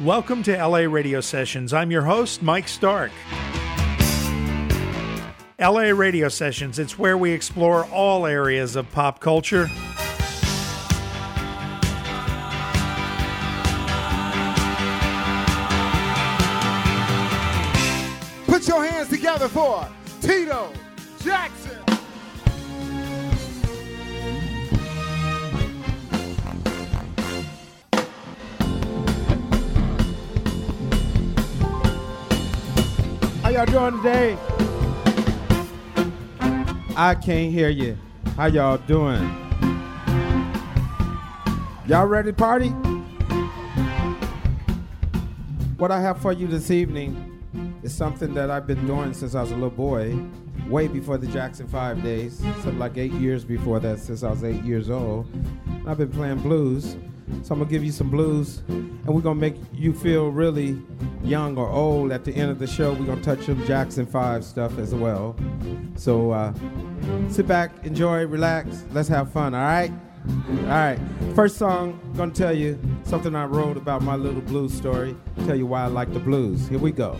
Welcome to LA Radio Sessions. I'm your host, Mike Stark. LA Radio Sessions, it's where we explore all areas of pop culture. Put your hands together for y'all doing today? I can't hear you. How y'all doing? Y'all ready to party? What I have for you this evening is something that I've been doing since I was a little boy, way before the Jackson 5 days, something like eight years before that, since I was eight years old. I've been playing blues. So I'm gonna give you some blues, and we're gonna make you feel really young or old at the end of the show. We're gonna touch some Jackson 5 stuff as well. So uh, sit back, enjoy, relax, let's have fun, all right? All right. First song, gonna tell you something I wrote about my little blues story. Tell you why I like the blues. Here we go.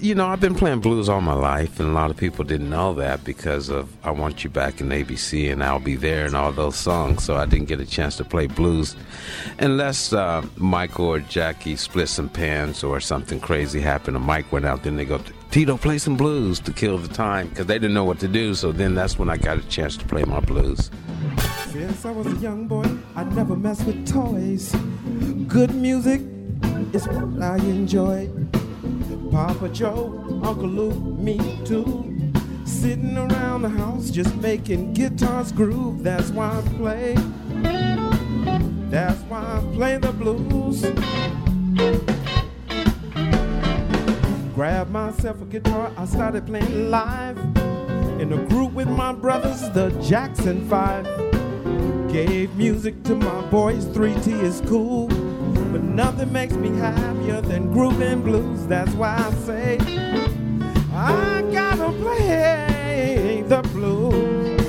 You know, I've been playing blues all my life, and a lot of people didn't know that because of I Want You Back in ABC and I'll Be There and all those songs. So I didn't get a chance to play blues unless uh, Michael or Jackie split some pans or something crazy happened. And Mike went out, then they go, Tito, play some blues to kill the time because they didn't know what to do. So then that's when I got a chance to play my blues. Since I was a young boy, I never messed with toys. Good music is what I enjoy. Papa Joe, Uncle Luke, me too. Sitting around the house just making guitars groove. That's why I play. That's why I play the blues. Grabbed myself a guitar, I started playing live. In a group with my brothers, the Jackson Five. Gave music to my boys, 3T is cool. Nothing makes me happier than grooving blues. That's why I say I gotta play the blues.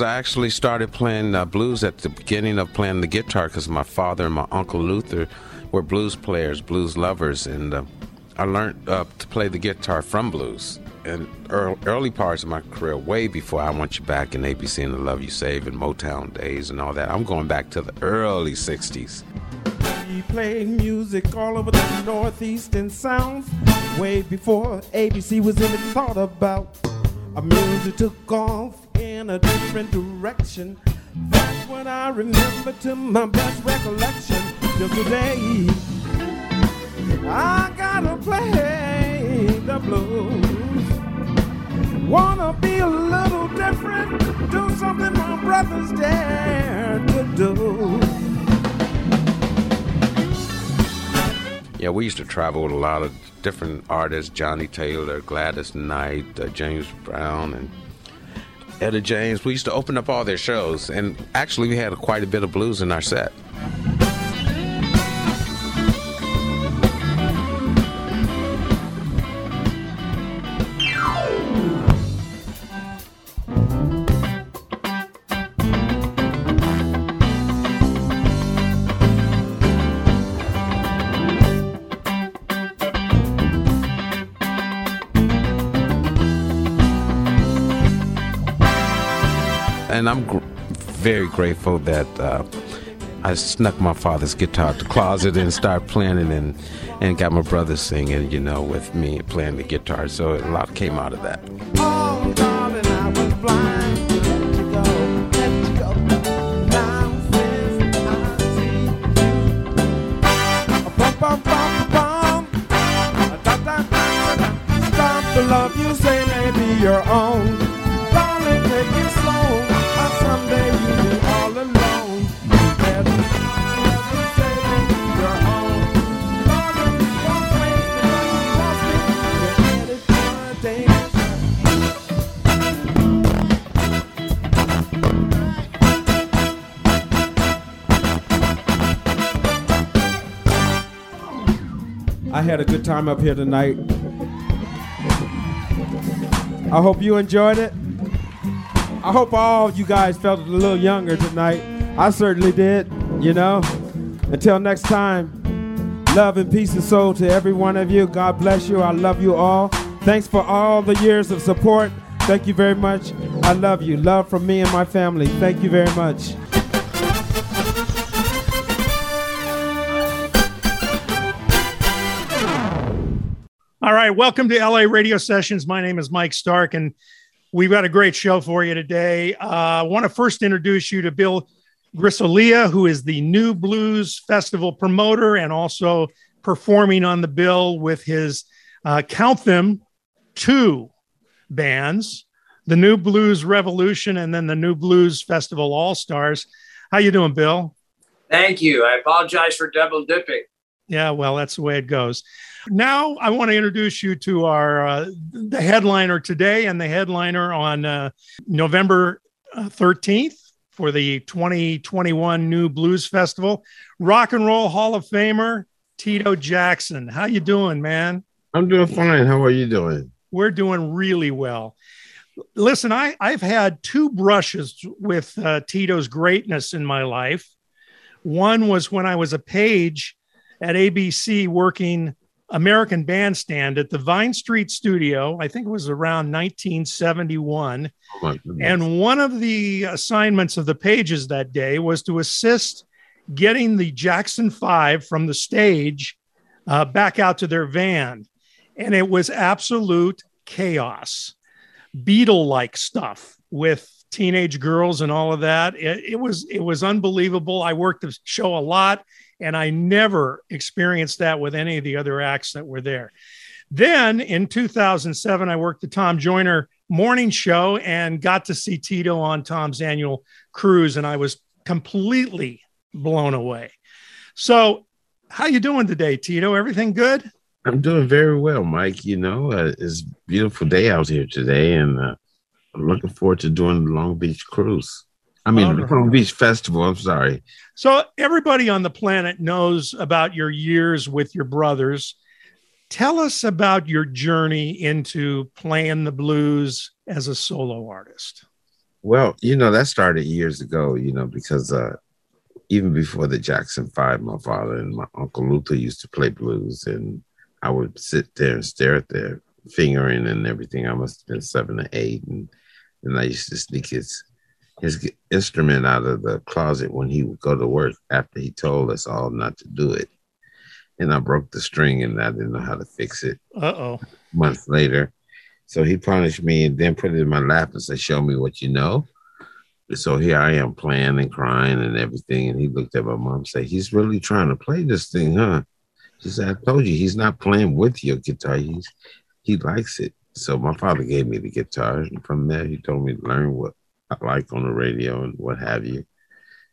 I actually started playing uh, blues at the beginning of playing the guitar because my father and my uncle Luther were blues players, blues lovers, and uh, I learned uh, to play the guitar from blues in early parts of my career, way before I Want You Back in ABC and The Love You Save and Motown days and all that. I'm going back to the early 60s. He played music all over the northeastern sounds way before ABC was even thought about. Our music took off in a different direction. That's what I remember to my best recollection. Just today, I gotta play the blues. Wanna be a little different, do something my brothers dare to do. Yeah, we used to travel with a lot of different artists Johnnie Taylor, Gladys Knight, uh, James Brown, and Etta James. We used to open up all their shows, and actually, we had quite a bit of blues in our set. Very grateful that uh, I snuck my father's guitar out the closet and started playing it, and and got my brother singing, you know, with me playing the guitar. So a lot came out of that. Oh, I was had a good time up here tonight. I hope you enjoyed it. I hope all you guys felt a little younger tonight. I certainly did, you know. Until next time, love and peace and soul to every one of you. God bless you. I love you all. Thanks for all the years of support. Thank you very much. I love you. Love from me and my family. Thank you very much. All right, welcome to LA Radio Sessions. My name is Mike Stark, and we've got a great show for you today. Uh, I want to first introduce you to Bill Grisolia, who is the New Blues Festival promoter and also performing on the bill with his uh, count them two bands, the New Blues Revolution and then the New Blues Festival All Stars. How you doing, Bill? Thank you. I apologize for double dipping. Yeah, well, that's the way it goes. Now, I want to introduce you to our uh, the headliner today and the headliner on uh, November uh, thirteenth for the 2021 New Blues Festival. Rock and Roll Hall of Famer Tito Jackson. How you doing, man? I'm doing fine. How are you doing? We're doing really well. Listen, I, I've had two brushes with uh, Tito's greatness in my life. One was when I was a page at ABC working American Bandstand at the Vine Street Studio. I think it was around 1971. Oh and one of the assignments of the pages that day was to assist getting the Jackson Five from the stage uh, back out to their van. And it was absolute chaos, Beatle like stuff with teenage girls and all of that. It, it was it was unbelievable. I worked the show a lot and I never experienced that with any of the other acts that were there. Then in 2007, I worked the Tom Joyner morning show and got to see Tito on Tom's annual cruise, and I was completely blown away. So, how you doing today, Tito? Everything good? I'm doing very well, Mike. You know, uh, it's a beautiful day out here today, and uh, I'm looking forward to doing the Long Beach cruise. I mean, the Long Beach Festival. I'm sorry. So, everybody on the planet knows about your years with your brothers. Tell us about your journey into playing the blues as a solo artist. Well, you know, that started years ago, you know, because uh, even before the Jackson Five, my father and my uncle Luther used to play blues, and I would sit there and stare at their fingering and everything. I must have been seven or eight, and and I used to sneak his his instrument out of the closet when he would go to work after he told us all not to do it. And I broke the string and I didn't know how to fix it. Uh oh. Months later. So he punished me and then put it in my lap and said, Show me what you know. So here I am playing and crying and everything. And he looked at my mom and said, He's really trying to play this thing, huh? She said, I told you he's not playing with your guitar. He's he likes it. So my father gave me the guitar, and from there he told me to learn what like on the radio and what have you.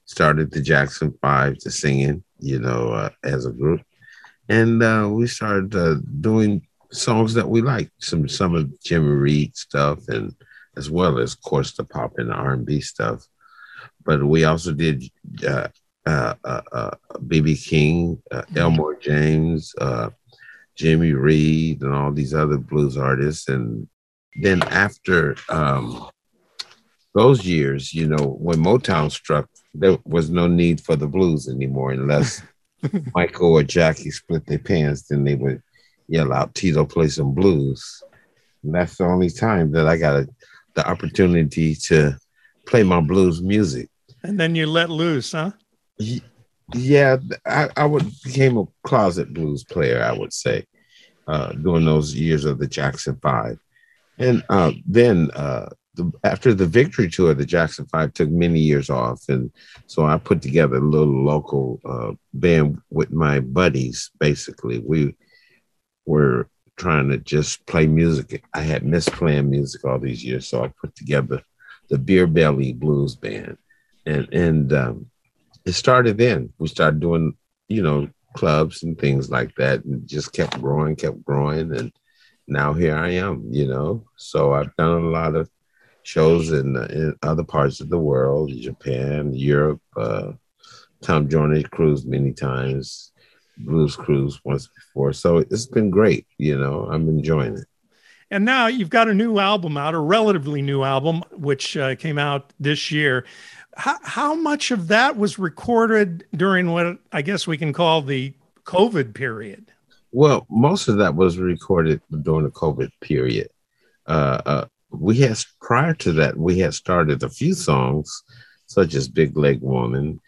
Started the Jackson Five to singing, you know, uh, as a group, and uh, we started uh, doing songs that we like, some some of Jimmy Reed stuff, and as well as, of course, the pop and R and B stuff. But we also did uh, uh, uh, BB King, Elmore James, Jimmy Reed, and all these other blues artists. And then after um, those years, you know, when Motown struck, there was no need for the blues anymore unless Michael or Jackie split their pants, then they would yell out, Tito, play some blues. And that's the only time that I got a, the opportunity to play my blues music. And then you let loose, huh? Yeah, I, I would became a closet blues player, I would say, uh, during those years of the Jackson Five. And uh, then uh, the, after the victory tour, the Jackson Five took many years off, and so I put together a little local uh, band with my buddies. Basically, we were trying to just play music. I had missed playing music all these years, so I put together the Beer Belly Blues Band, and and um, it started then. We started doing, you know, clubs and things like that, and just kept growing, kept growing, and now here I am. You know, so I've done a lot of shows in, in other parts of the world, Japan, Europe. Uh, Tom Joyner cruised many times, Blues Cruise once before, so it's been great. You know, I'm enjoying it. And now you've got a new album out, a relatively new album, which uh, came out this year. How, how much of that was recorded during what I guess we can call the COVID period? Well, most of that was recorded during the COVID period. Uh, uh, we had prior to that, we had started a few songs, such as Big Leg Woman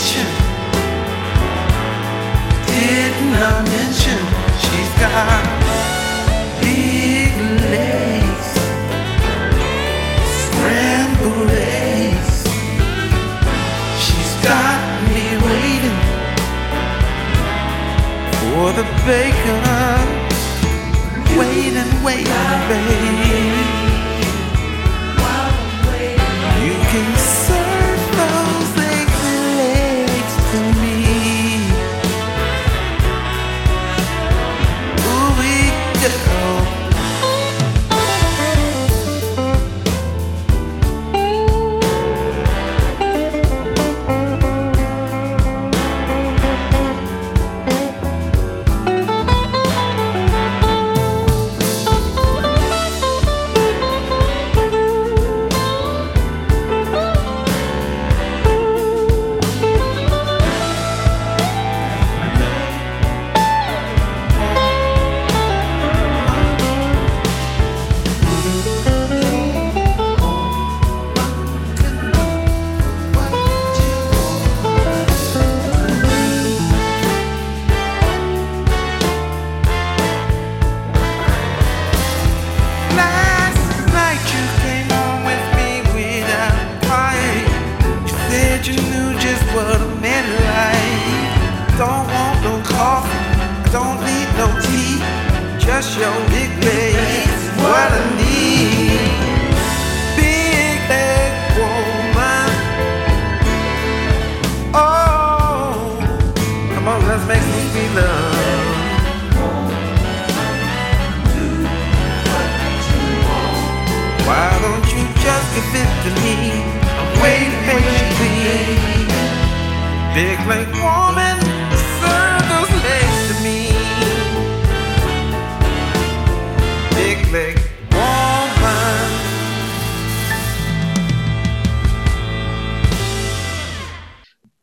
mention? Didn't I mention she's got big legs, scrambled eggs? She's got me waiting for the bacon. Waiting, waiting, baby. woman, serve those legs to me. Big leg woman.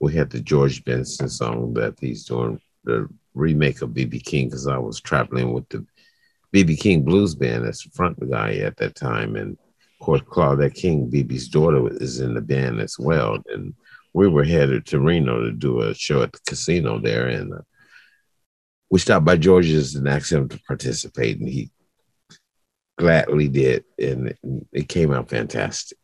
We had the George Benson song that he's doing the remake of BB King because I was traveling with the BB King Blues Band as front guy at that time, and of course Claudette King, BB's daughter, is in the band as well, and we were headed to Reno to do a show at the casino there, and uh, we stopped by George's and asked him to participate, and he gladly did, and it came out fantastic.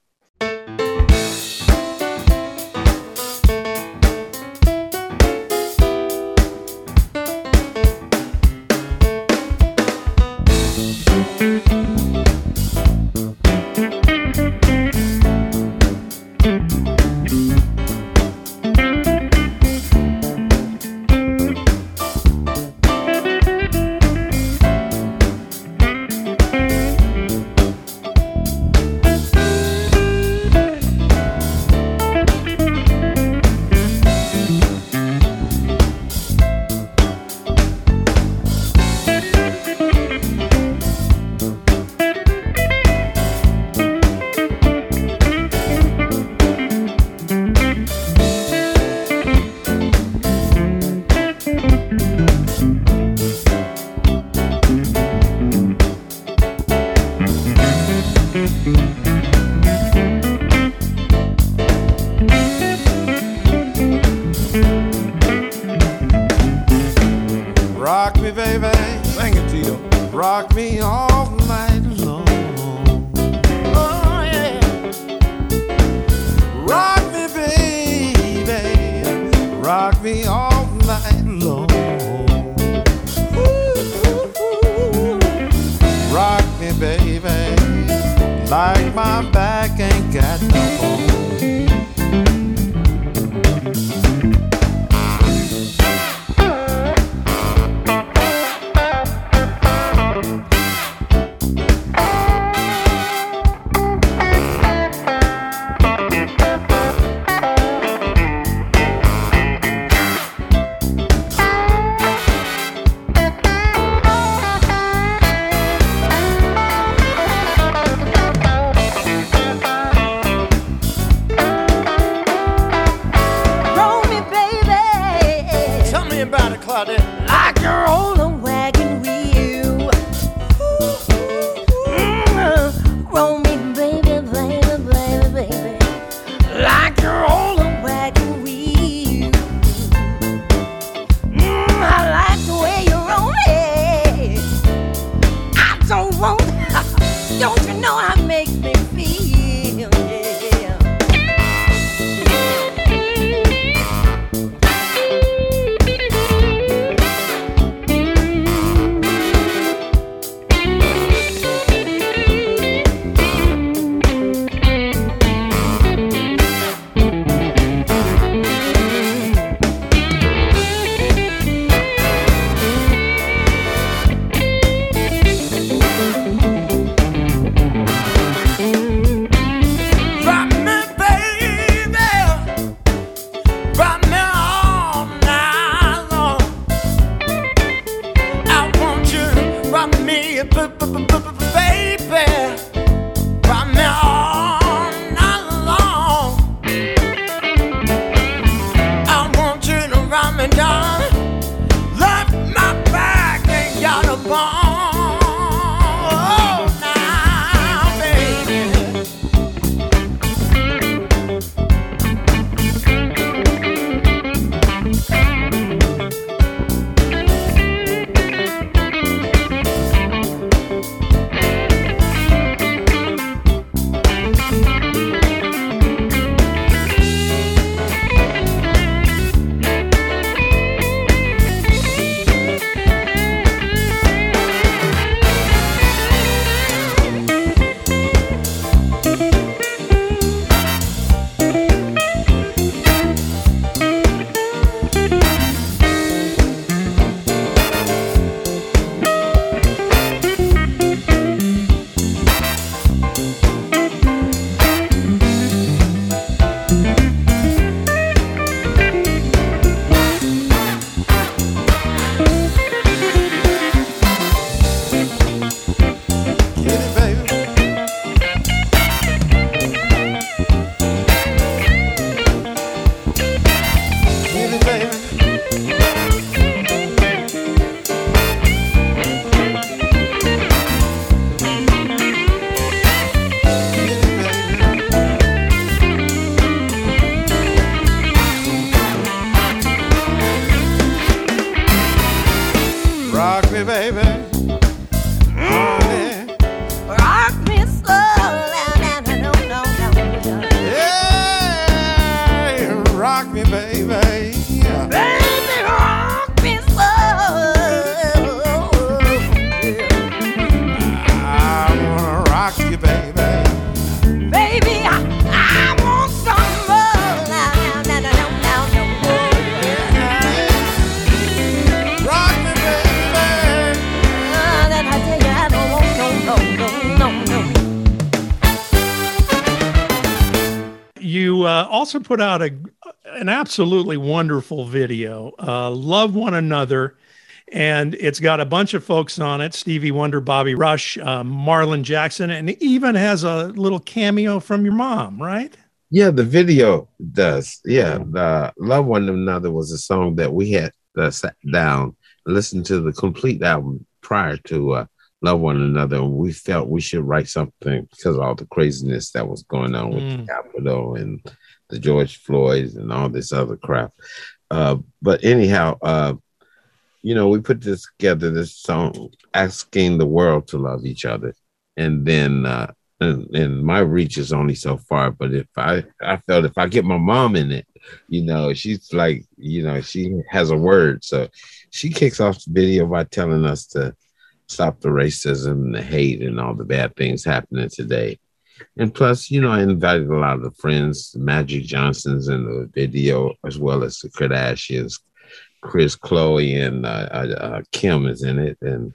Also put out a an absolutely wonderful video, uh, "Love One Another," and it's got a bunch of folks on it: Stevie Wonder, Bobby Rush, uh, Marlon Jackson, and it even has a little cameo from your mom, right? Yeah, the video does. Yeah, the "Love One Another" was a song that we had uh, sat down and listened to the complete album prior to uh, "Love One Another," and we felt we should write something because of all the craziness that was going on with Mm. the Capitol and the George Floyds and all this other crap. Uh, but anyhow, uh, you know, we put this together, this song asking the world to love each other, and then. Uh, and, and my reach is only so far. But if I, I felt if I get my mom in it, you know, she's like, you know, she has a word. So she kicks off the video by telling us to stop the racism the hate and all the bad things happening today. And plus, you know, I invited a lot of the friends, Magic Johnsons in the video, as well as the Kardashians, Kris, Khloé, and uh, uh, uh, Kim is in it, and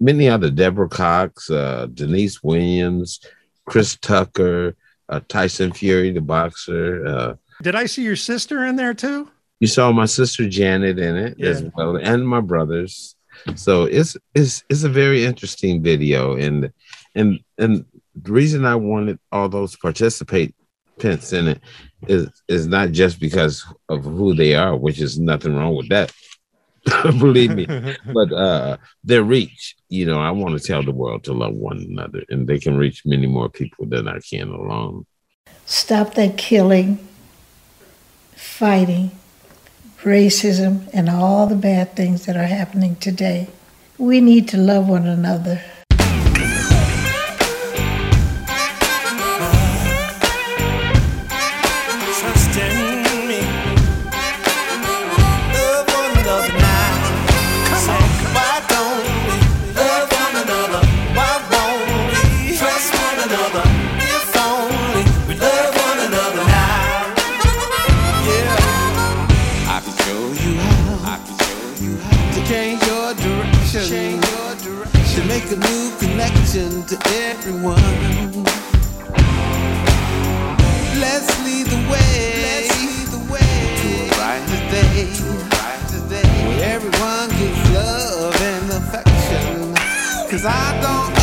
many other Deborah Cox, uh, Deniece Williams, Chris Tucker, uh, Tyson Fury, the boxer. Uh, Did I see your sister in there too? you saw my sister Janet in it as well, and my brothers. So it's it's it's a very interesting video, and and and the reason I wanted all those participants in it is is not just because of who they are, which is nothing wrong with that. Believe me, but uh their reach you know i want to tell the world to love one another and they can reach many more people than i can alone Stop that killing, fighting, racism, and all the bad things that are happening today. We need to love one another. Make a new connection to everyone. Let's lead the way. Let's lead the way to a brighter day. To a brighter day. Where everyone gets love and affection. Cause I don't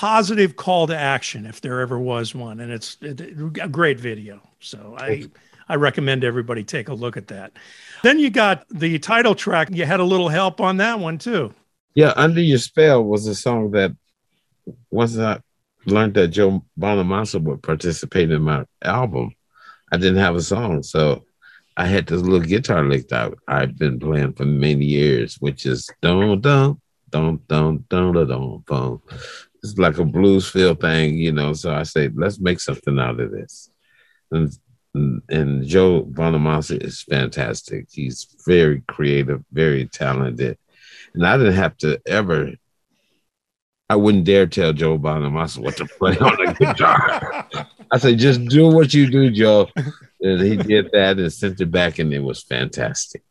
positive call to action if there ever was one, and it's a great video. So I. I recommend everybody take a look at that. Then you got the title track. You had a little help on that one too. Yeah, Under Your Spell was a song that once I learned that Joe Bonamassa would participate in my album, I didn't have a song. So I had this little guitar lick that I've been playing for many years, which is don't don't don't don't don't don't it's like a blues feel thing, you know. So I say, let's make something out of this. And and Joe Bonamassa is fantastic. He's very creative, very talented. And I didn't have to ever I wouldn't dare tell Joe Bonamassa what to play on the guitar. I said, just do what you do, Joe. And he did that and sent it back, and it was fantastic.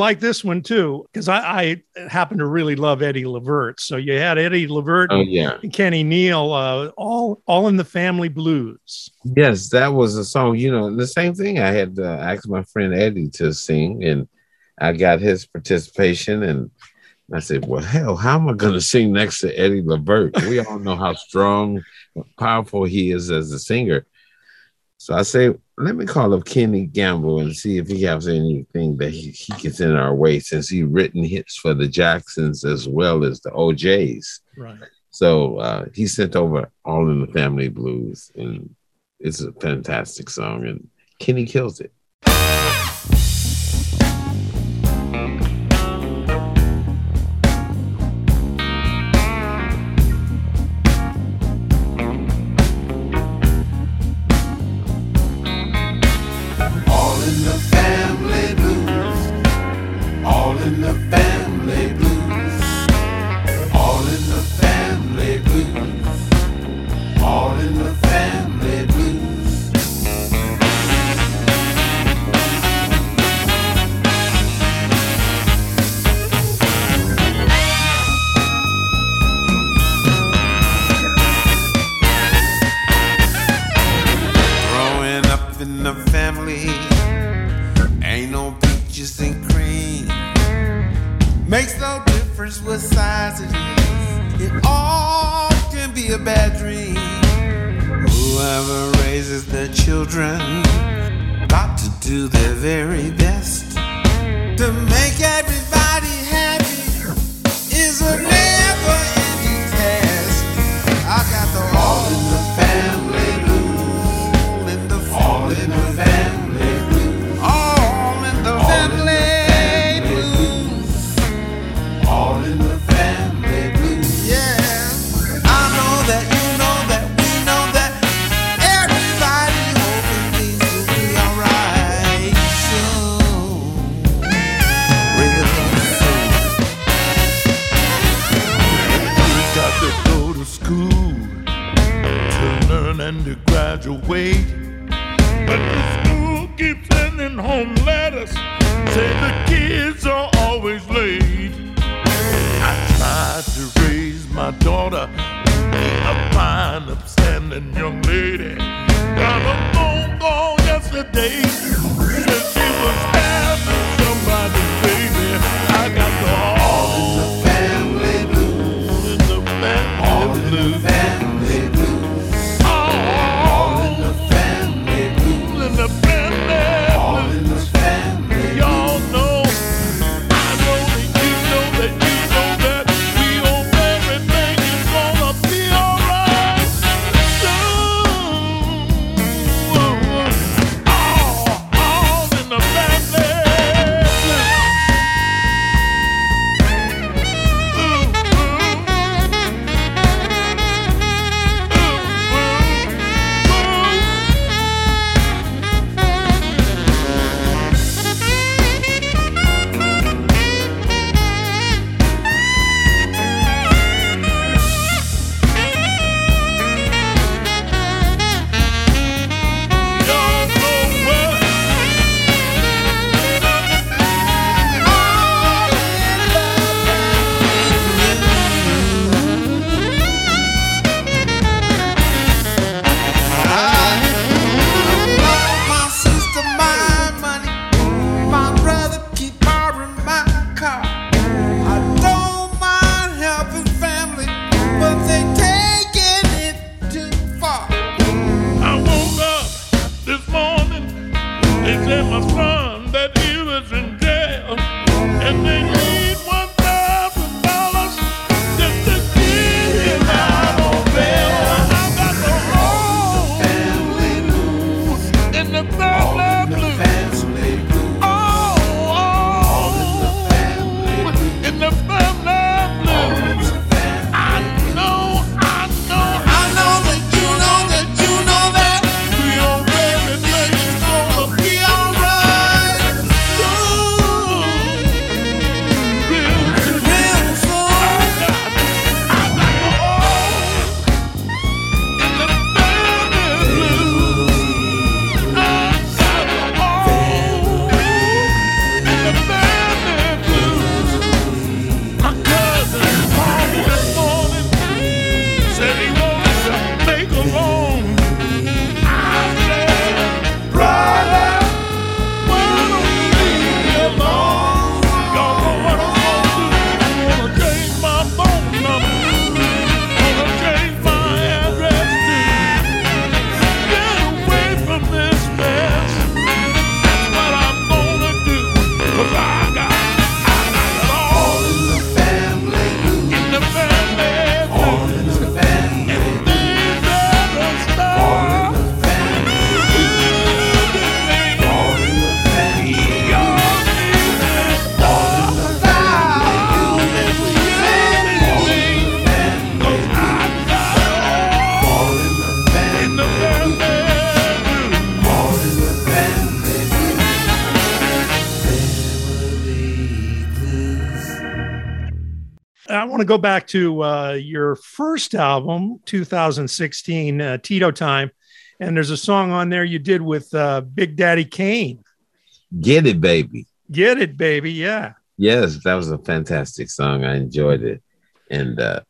Like this one too because I, I happen to really love Eddie Levert. So you had Eddie Levert Oh and yeah, Kenny Neal, uh, all all in the family blues. yes, that was a song. You know, the same thing. I had uh, asked my friend Eddie to sing, and I got his participation. And I said, "Well, hell, how am I going to sing next to Eddie Levert? We all know how strong, powerful he is as a singer." So I say, let me call up Kenny Gamble and see if he has anything that he, he gets in our way since he written hits for the Jacksons as well as the O'Jays. Right. So uh, he sent over All in the Family Blues, and it's a fantastic song, and Kenny kills it. go back to uh, your first album, 2016, uh, Tito Time, and there's a song on there you did with uh, Big Daddy Kane. Get it, baby. Get it, baby. Yeah. Yes, that was a fantastic song. I enjoyed it, and uh,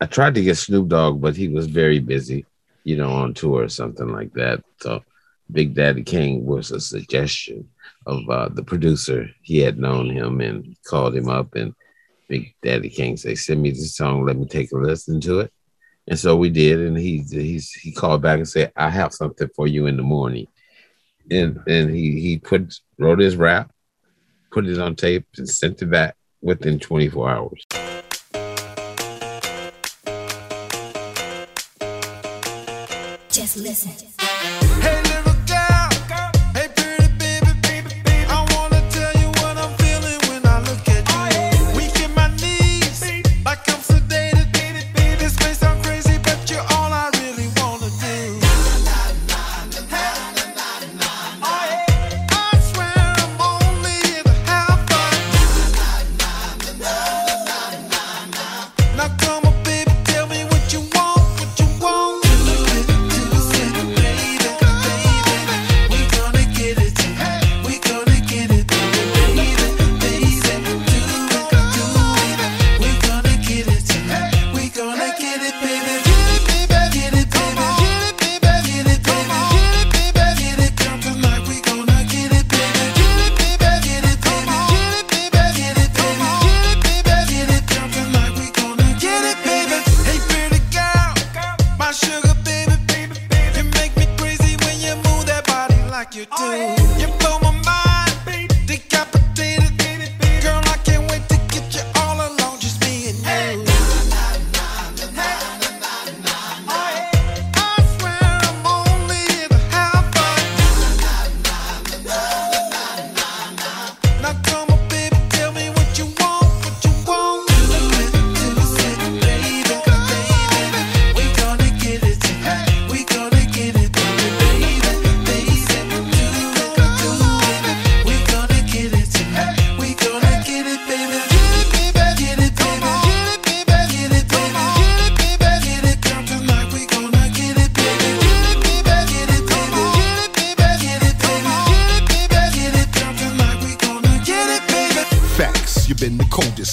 I tried to get Snoop Dogg, but he was very busy, you know, on tour or something like that. So Big Daddy Kane was a suggestion of uh, the producer. He had known him and called him up, and Big Daddy Kane said, "Send me this song. Let me take a listen to it." And so we did, and he he's he called back and said, "I have something for you in the morning." And and he he put wrote his rap, put it on tape, and sent it back within 24 hours. Just listen.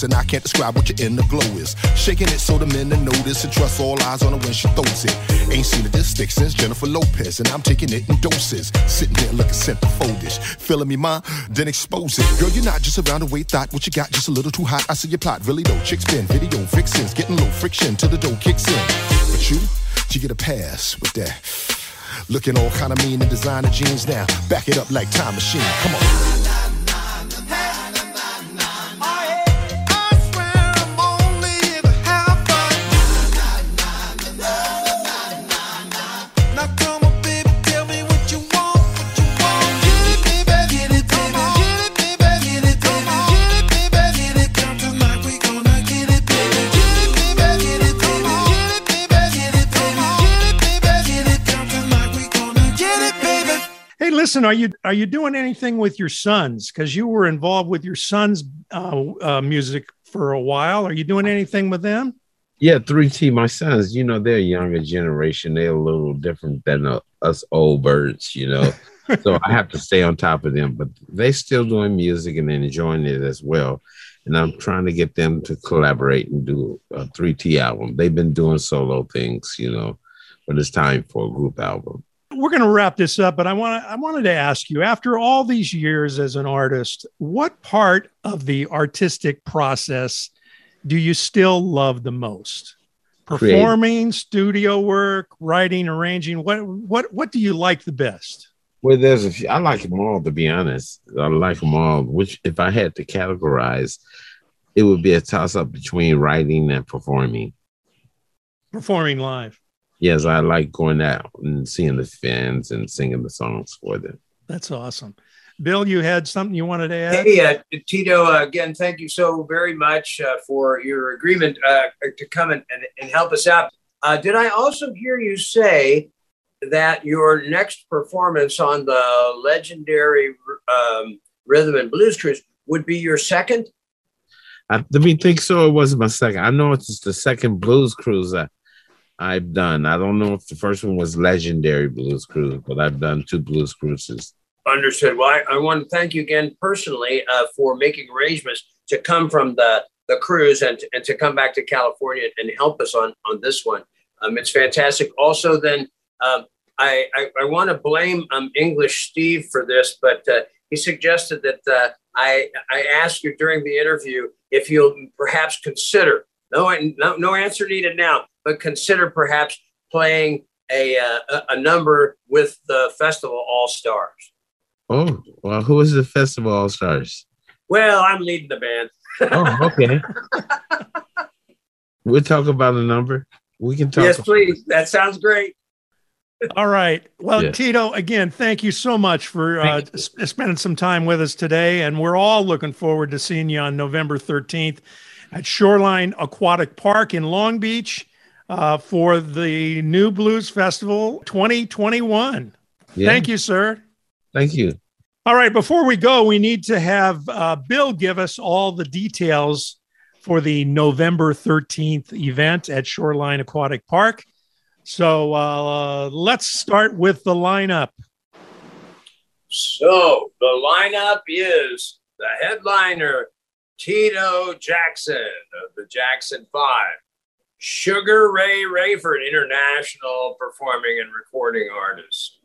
And I can't describe what your inner glow is. Shaking it so the men to notice and trust all eyes on her when she throws it. Ain't seen a this stick since Jennifer Lopez, and I'm taking it in doses. Sitting here looking centerfoldish, feeling me, ma, then expose it. Girl, you're not just around the way thought. What you got, just a little too hot. I see your plot, really though. Chicks been video vixens, getting low friction till the dough kicks in. But you, you get a pass with that. Looking all kind of mean in designer jeans now. Back it up like time machine. Come on. Listen, are you are you doing anything with your sons? Because you were involved with your sons' uh, uh, music for a while. Are you doing anything with them? Yeah, 3T, my sons, you know, they're a younger generation. They're a little different than uh, us old birds, you know. so I have to stay on top of them, but they still doing music and enjoying it as well. And I'm trying to get them to collaborate and do a 3T album. They've been doing solo things, you know, but it's time for a group album. We're going to wrap this up, but I want I wanted to ask you after all these years as an artist, what part of the artistic process do you still love the most? Creative. Performing, studio work, writing, arranging. What what what do you like the best? Well, there's a few. I like them all, to be honest. I like them all. Which, if I had to categorize, it would be a toss up between writing and performing. Performing live. Yes, I like going out and seeing the fans and singing the songs for them. That's awesome. Bill, you had something you wanted to add? Hey, uh, Tito, uh, again, thank you so very much uh, for your agreement uh, to come and, and, and help us out. Uh, did I also hear you say that your next performance on the legendary um, Rhythm and Blues Cruise would be your second? I let me think so. It wasn't my second. I know it's the second blues cruise I, I've done. I don't know if the first one was legendary blues cruise, but I've done two blues cruises. Understood. Well, I, I want to thank you again personally uh, for making arrangements to come from the, the cruise and and to come back to California and help us on, on this one. Um, it's fantastic. Also, then, um, I I, I, I want to blame um, English Steve for this, but uh, he suggested that uh, I, I ask you during the interview if you'll perhaps consider, no, no, no answer needed now, but consider perhaps playing a, uh, a number with the Festival All Stars. Oh, well, who is the Festival All Stars? Well, I'm leading the band. oh, okay. we'll talk about a number. We can talk. Yes, please. That sounds great. All right. Well, Yeah. Tito, again, thank you so much for uh, Thank s- spending some time with us today. And we're all looking forward to seeing you on November 13th at Shoreline Aquatic Park in Long Beach uh, for the New Blues Festival 2021. Yeah. Thank you, sir. Thank you. All right. Before we go, we need to have uh, Bill give us all the details for the November 13th event at Shoreline Aquatic Park. So uh, let's start with the lineup. So the lineup is the headliner, Tito Jackson of the Jackson Five, Sugar Ray Rayford, international performing and recording artist,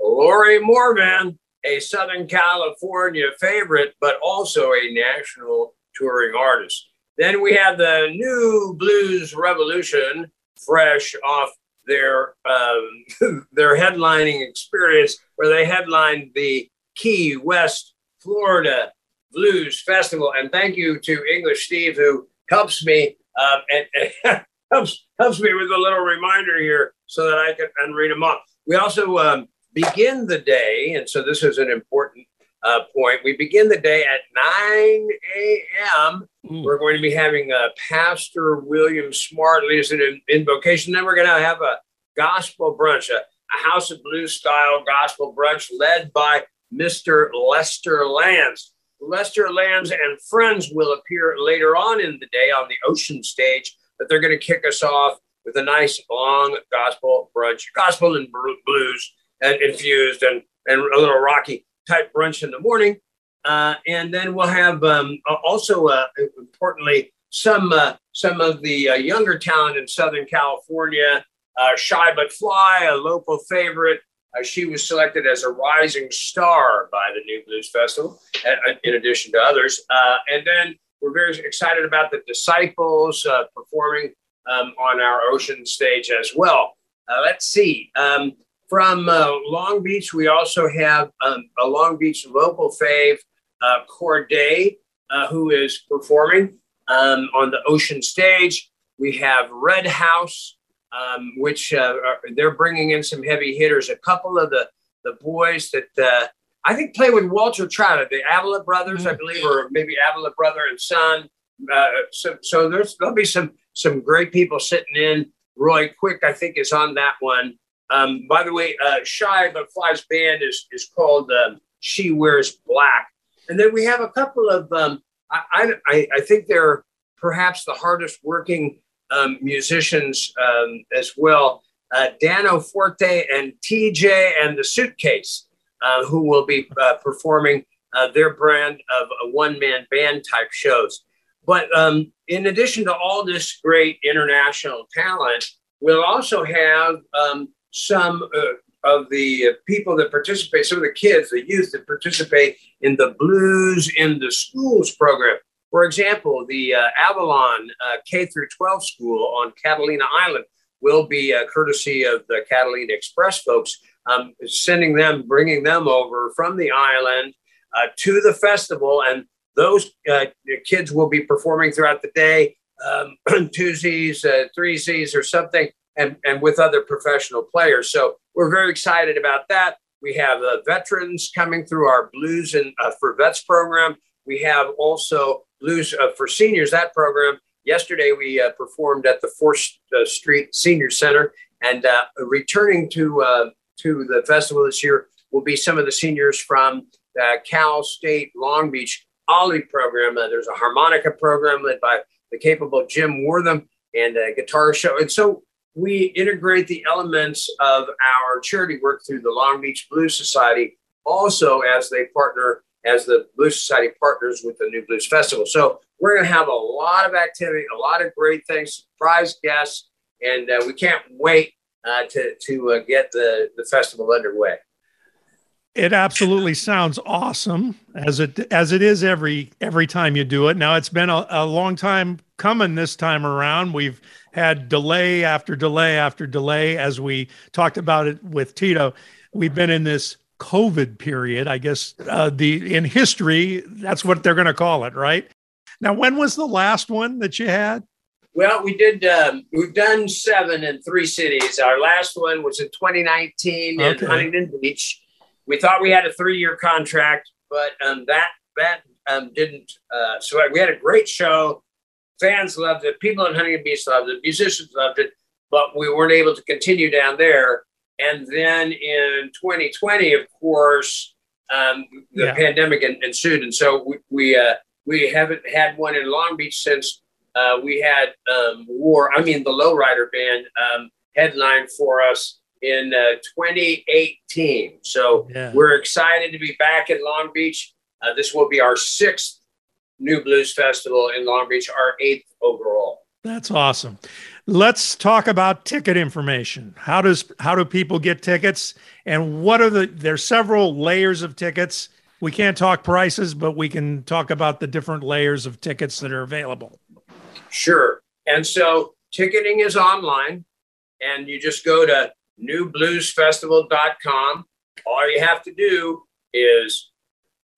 Lori Morvan, a Southern California favorite, but also a national touring artist. Then we have the New Blues Revolution, fresh off their um, their headlining experience, where they headlined the Key West, Florida Blues Festival. And thank you to English Steve who helps me um, and, and helps helps me with a little reminder here so that I can and read them off. We also um, begin the day, and so this is an important uh, point. We begin the day at 9 a.m. We're going to be having uh, Pastor William Smart lead us in an invocation. Then we're going to have a gospel brunch, a, a House of Blues style gospel brunch led by Mr. Lester Lands. Lester Lands and friends will appear later on in the day on the ocean stage, but they're going to kick us off with a nice long gospel brunch, gospel and blues and infused and, and a little rocky type brunch in the morning. Uh, and then we'll have um, also, uh, importantly, some uh, some of the uh, younger talent in Southern California. Uh, Shy but Fly, a local favorite. Uh, she was selected as a rising star by the New Blues Festival, in addition to others. And then we're very excited about the Disciples uh, performing um, on our ocean stage as well. Uh, let's see. Um, from uh, Long Beach, we also have um, a Long Beach local fave, uh, Corday, uh, who is performing um, on the ocean stage. We have Red House, um, which uh, are, they're bringing in some heavy hitters. A couple of the, the boys that I think play with Walter Trout, the Avila brothers, I believe, or maybe Avila brother and son. Uh, so, so there's there'll be some some great people sitting in. Roy Quick, I think, is on that one. Um, by the way, uh, Shy but Fly's band is is called um, She Wears Black, and then we have a couple of. Um, I, I I think they're perhaps the hardest working um, musicians um, as well. Uh, Dano Forte and TJ and the Suitcase, who will be uh, performing uh, their brand of a one man band type shows. But um, in addition to all this great international talent, we'll also have um, some uh, of the uh, people that participate, some of the kids, the youth that participate in the Blues in the Schools program. For example, the uh, Avalon uh, K through 12 school on Catalina Island will be uh, courtesy of the Catalina Express folks, um, sending them, bringing them over from the island uh, to the festival. And those uh, kids will be performing throughout the day, um, twosies, uh, threesies, or something, and, and with other professional players. So we're very excited about that. We have uh, veterans coming through our Blues and uh, for Vets program. We have also Blues uh, for Seniors, that program. Yesterday, we uh, performed at the 4th uh, Street Senior Center, and returning to to the festival this year will be some of the seniors from the Cal State Long Beach OLLI program. Uh, there's a harmonica program led by the capable Jim Wortham and a guitar show. And so we integrate the elements of our charity work through the Long Beach Blues Society also as they partner, as the Blues Society partners with the New Blues Festival. So we're going to have a lot of activity, a lot of great things, surprise guests, and uh, we can't wait uh, to to uh, get the the festival underway. It absolutely sounds awesome, as it as it is every every time you do it. Now it's been a, a long time coming this time around. We've had delay after delay after delay, as we talked about it with Tito. We've been in this COVID period, I guess. Uh, the in history, that's what they're going to call it, right? Now, when was the last one that you had? Well, we did. Um, we've done seven in three cities. Our last one was in 2019 Okay. in Huntington Beach. We thought we had a three-year contract, but um, that that um, didn't. Uh, so we had a great show. Fans loved it. People in Huntington Beach loved it. Musicians loved it, but we weren't able to continue down there. And then in 2020, of course, um, the Yeah. pandemic ensued, and so we we, uh, we haven't had one in Long Beach since uh, we had um, War. I mean, the Lowrider Band um, headline for us in uh, 2018. So Yeah. we're excited to be back in Long Beach. Uh, this will be our sixth New Blues Festival in Long Beach, our eighth overall. That's awesome. Let's talk about ticket information. How does how do people get tickets and what are the there's several layers of tickets. We can't talk prices, but we can talk about the different layers of tickets that are available. Sure. And so ticketing is online, and you just go to newbluesfestival.com. All you have to do is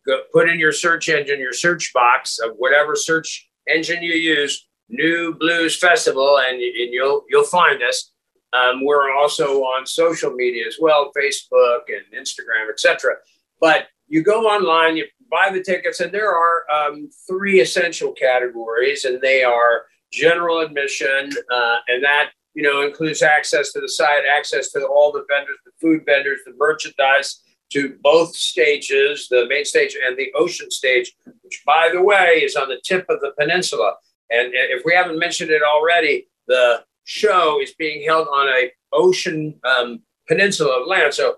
go, put in your search engine, your search box of whatever search engine you use, New Blues Festival, and, and you'll you'll find us. Um, we're also on social media as well, Facebook and Instagram, etc. But you go online, you buy the tickets, and there are um, three essential categories, and they are general admission, uh, and that you know includes access to the site, access to all the vendors, the food vendors, the merchandise, to both stages, the main stage and the ocean stage, which, by the way, is on the tip of the peninsula. And if we haven't mentioned it already, the show is being held on a ocean um, peninsula of land. So,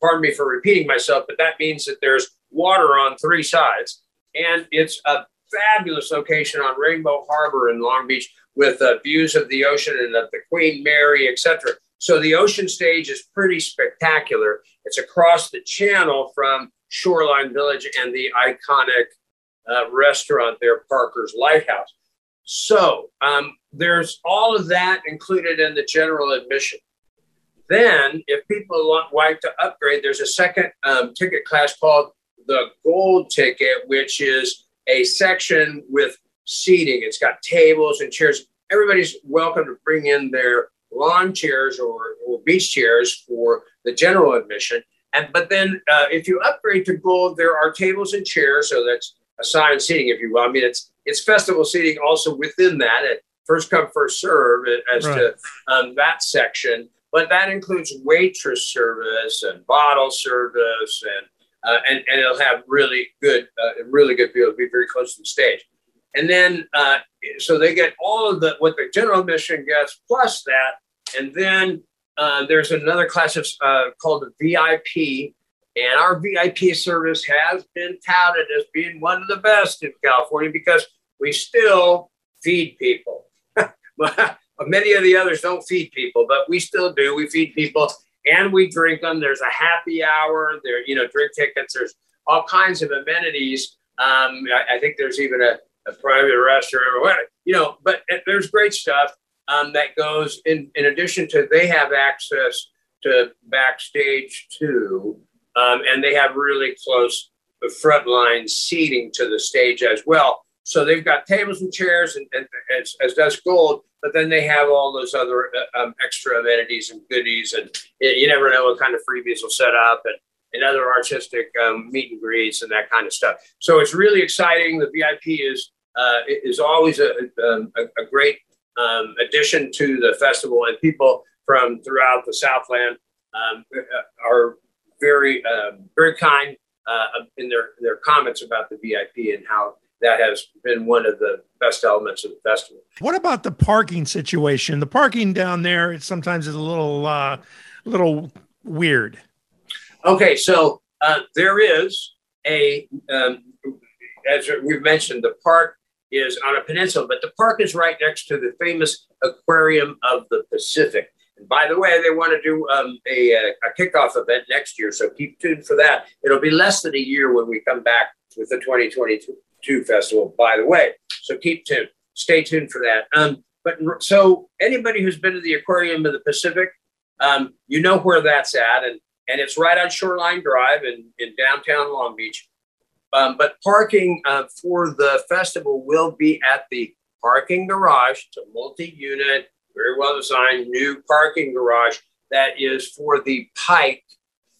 pardon me for repeating myself, but that means that there's water on three sides, and it's a fabulous location on Rainbow Harbor in Long Beach with uh, views of the ocean and of the Queen Mary, etc. So the ocean stage is pretty spectacular. It's across the channel from Shoreline Village and the iconic uh, restaurant there, Parker's Lighthouse. So um, there's all of that included in the general admission. Then, if people want like to upgrade, there's a second um, ticket class called the Gold Ticket, which is a section with seating. It's got tables and chairs. Everybody's welcome to bring in their lawn chairs or, or beach chairs for the general admission. And but then uh, if you upgrade to gold, there are tables and chairs, so that's assigned seating, if you will. I mean, it's it's festival seating also within that, at first come first serve as to um, that section. But that includes waitress service and bottle service, and uh, and and it'll have really good, uh, really good view. It'll be very close to the stage. And then, uh, so they get all of the what the general admission gets plus that, and then uh, there's another class of uh, called the VIP, and our VIP service has been touted as being one of the best in California because we still feed people. Many of the others don't feed people, but we still do. We feed people and we drink them. There's a happy hour. There, you know, drink tickets. There's all kinds of amenities. Um, I, I think there's even a, a private restaurant or what, you know, but there's great stuff um, that goes in, in addition to they have access to backstage too. Um, and they have really close front line seating to the stage as well. So they've got tables and chairs, and, and as, as does Gold, but then they have all those other uh, um, extra amenities and goodies, and you never know what kind of freebies will set up, and, and other artistic um, meet and greets and that kind of stuff. So it's really exciting. The VIP is uh, is always a, um, a, a great um, addition to the festival, and people from throughout the Southland um, are very um, very kind uh, in their their comments about the VIP and how that has been one of the best elements of the festival. What about the parking situation? The parking down there it sometimes is a little uh little weird. Okay, so uh, there is a, um, as we've mentioned, the park is on a peninsula, but the park is right next to the famous Aquarium of the Pacific. And by the way, they want to do um, a, a kickoff event next year, so keep tuned for that. It'll be less than a year when we come back with the 2022 festival. By the way, so keep tuned. Stay tuned for that. Um, but so anybody who's been to the Aquarium of the Pacific, um, you know where that's at, and and it's right on Shoreline Drive in, in downtown Long Beach. Um, but parking uh, for the festival will be at the parking garage. It's a multi-unit, very well designed new parking garage that is for the Pike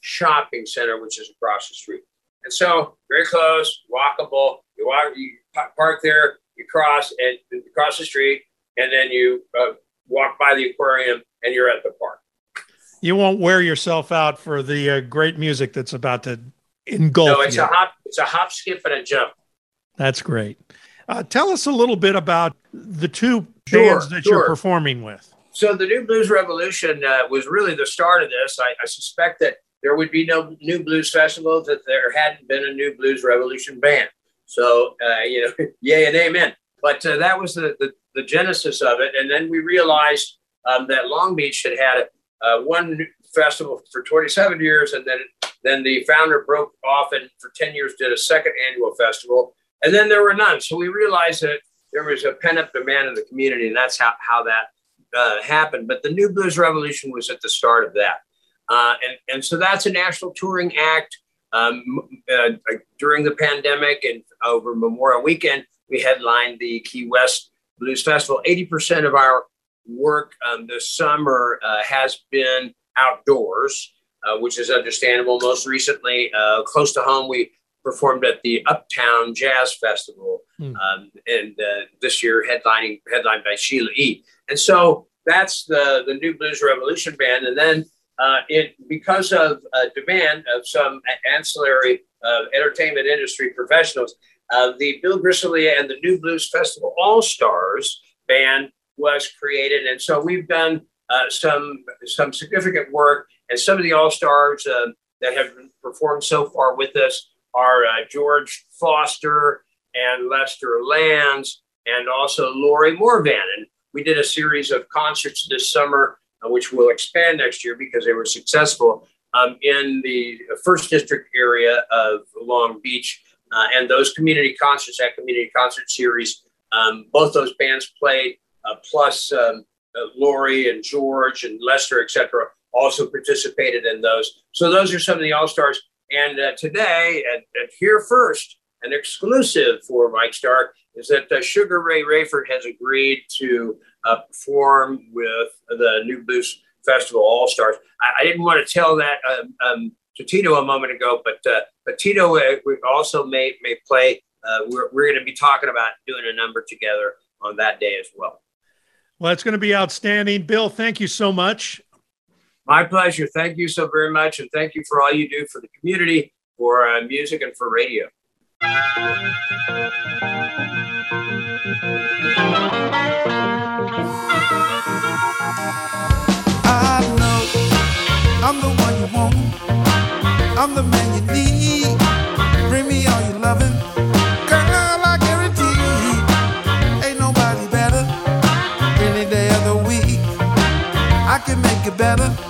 Shopping Center, which is across the street. And so very close, walkable. You walk, you park there, you cross and across the street, and then you uh, walk by the aquarium, and you're at the park. You won't wear yourself out for the uh, great music that's about to engulf No, it's you. a hop. It's a hop, skip, and a jump. That's great. Uh, tell us a little bit about the two Sure, bands that you're performing with. So the New Blues Revolution uh, was really the start of this. I, I suspect that there would be no New Blues Festival if there hadn't been a New Blues Revolution band. So uh, you know, yay and amen. But uh, that was the, the the genesis of it, and then we realized um, that Long Beach had had uh, one festival for 27 years, and then then the founder broke off and for 10 years did a second annual festival, and then there were none. So we realized that there was a pent up demand in the community, and that's how how that uh, happened. But the New Blues Revolution was at the start of that, uh, and and so that's a national touring act. Um, uh, during the pandemic and over Memorial Weekend, we headlined the Key West Blues Festival. Eighty percent of our work um, this summer uh, has been outdoors, uh, which is understandable. Most recently, uh, close to home, we performed at the Uptown Jazz Festival, Hmm. um, and uh, this year headlining headlined by Sheila E. And so that's the the new Blues Revolution band, and then. Uh, it because of uh, demand of some ancillary uh, entertainment industry professionals, uh, the Bill Grisolia and the New Blues Festival All Stars band was created, and so we've done uh, some some significant work. And some of the All Stars uh, that have performed so far with us are George Foster and Lester Lands, and also Lori Morvan. And we did a series of concerts this summer, which will expand next year because they were successful um, in the First District area of Long Beach. Uh, and those community concerts, that community concert series, um, both those bands played, uh, plus um, uh, Lori and George and Lester, et cetera, also participated in those. So those are some of the all stars. And uh, today, and, and here first, an exclusive for Mike Stark is that uh, Sugar Ray Rayford has agreed to uh, perform with the New Blues Festival All Stars. I, I didn't want to tell that um, um, to Tito a moment ago, but uh, but Tito uh, we also may may play. Uh, we're we're going to be talking about doing a number together on that day as well. Well, it's going to be outstanding. Bill, thank you so much. My pleasure. Thank you so very much, and thank you for all you do for the community, for uh, music, and for radio. I know I'm the one you want. I'm the man you need. Bring me all your loving. Girl, I guarantee ain't nobody better. Any day of the week, I can make it better.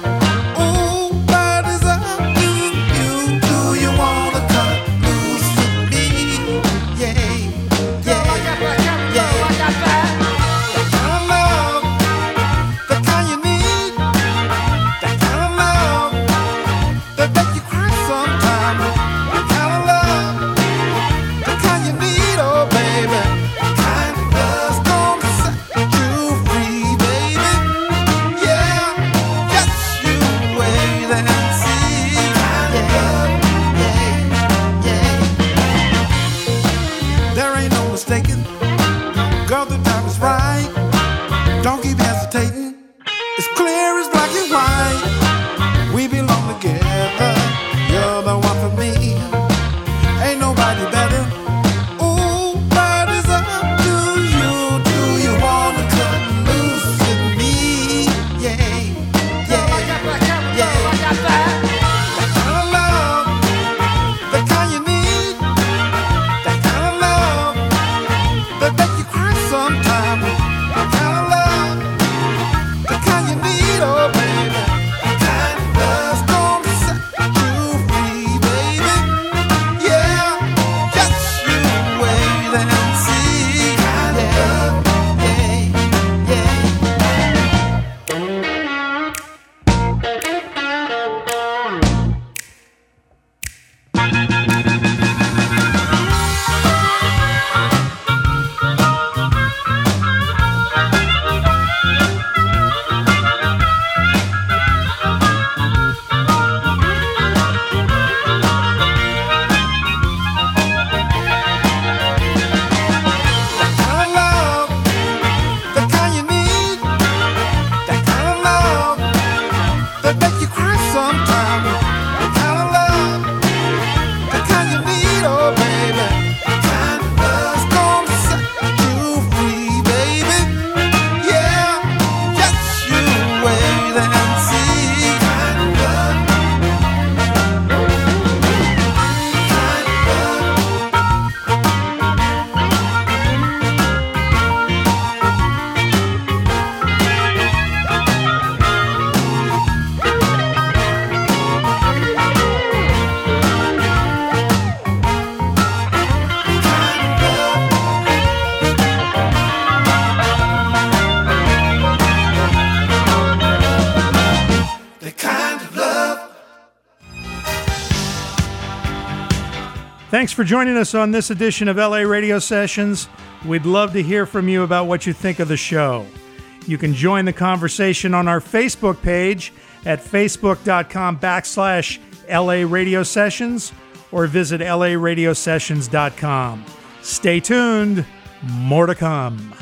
For joining us on this edition of LA Radio Sessions. We'd love to hear from you about what you think of the show. You can join the conversation on our Facebook page at facebook.com backslash LA Radio Sessions or visit laradiosessions.com. Stay tuned, more to come.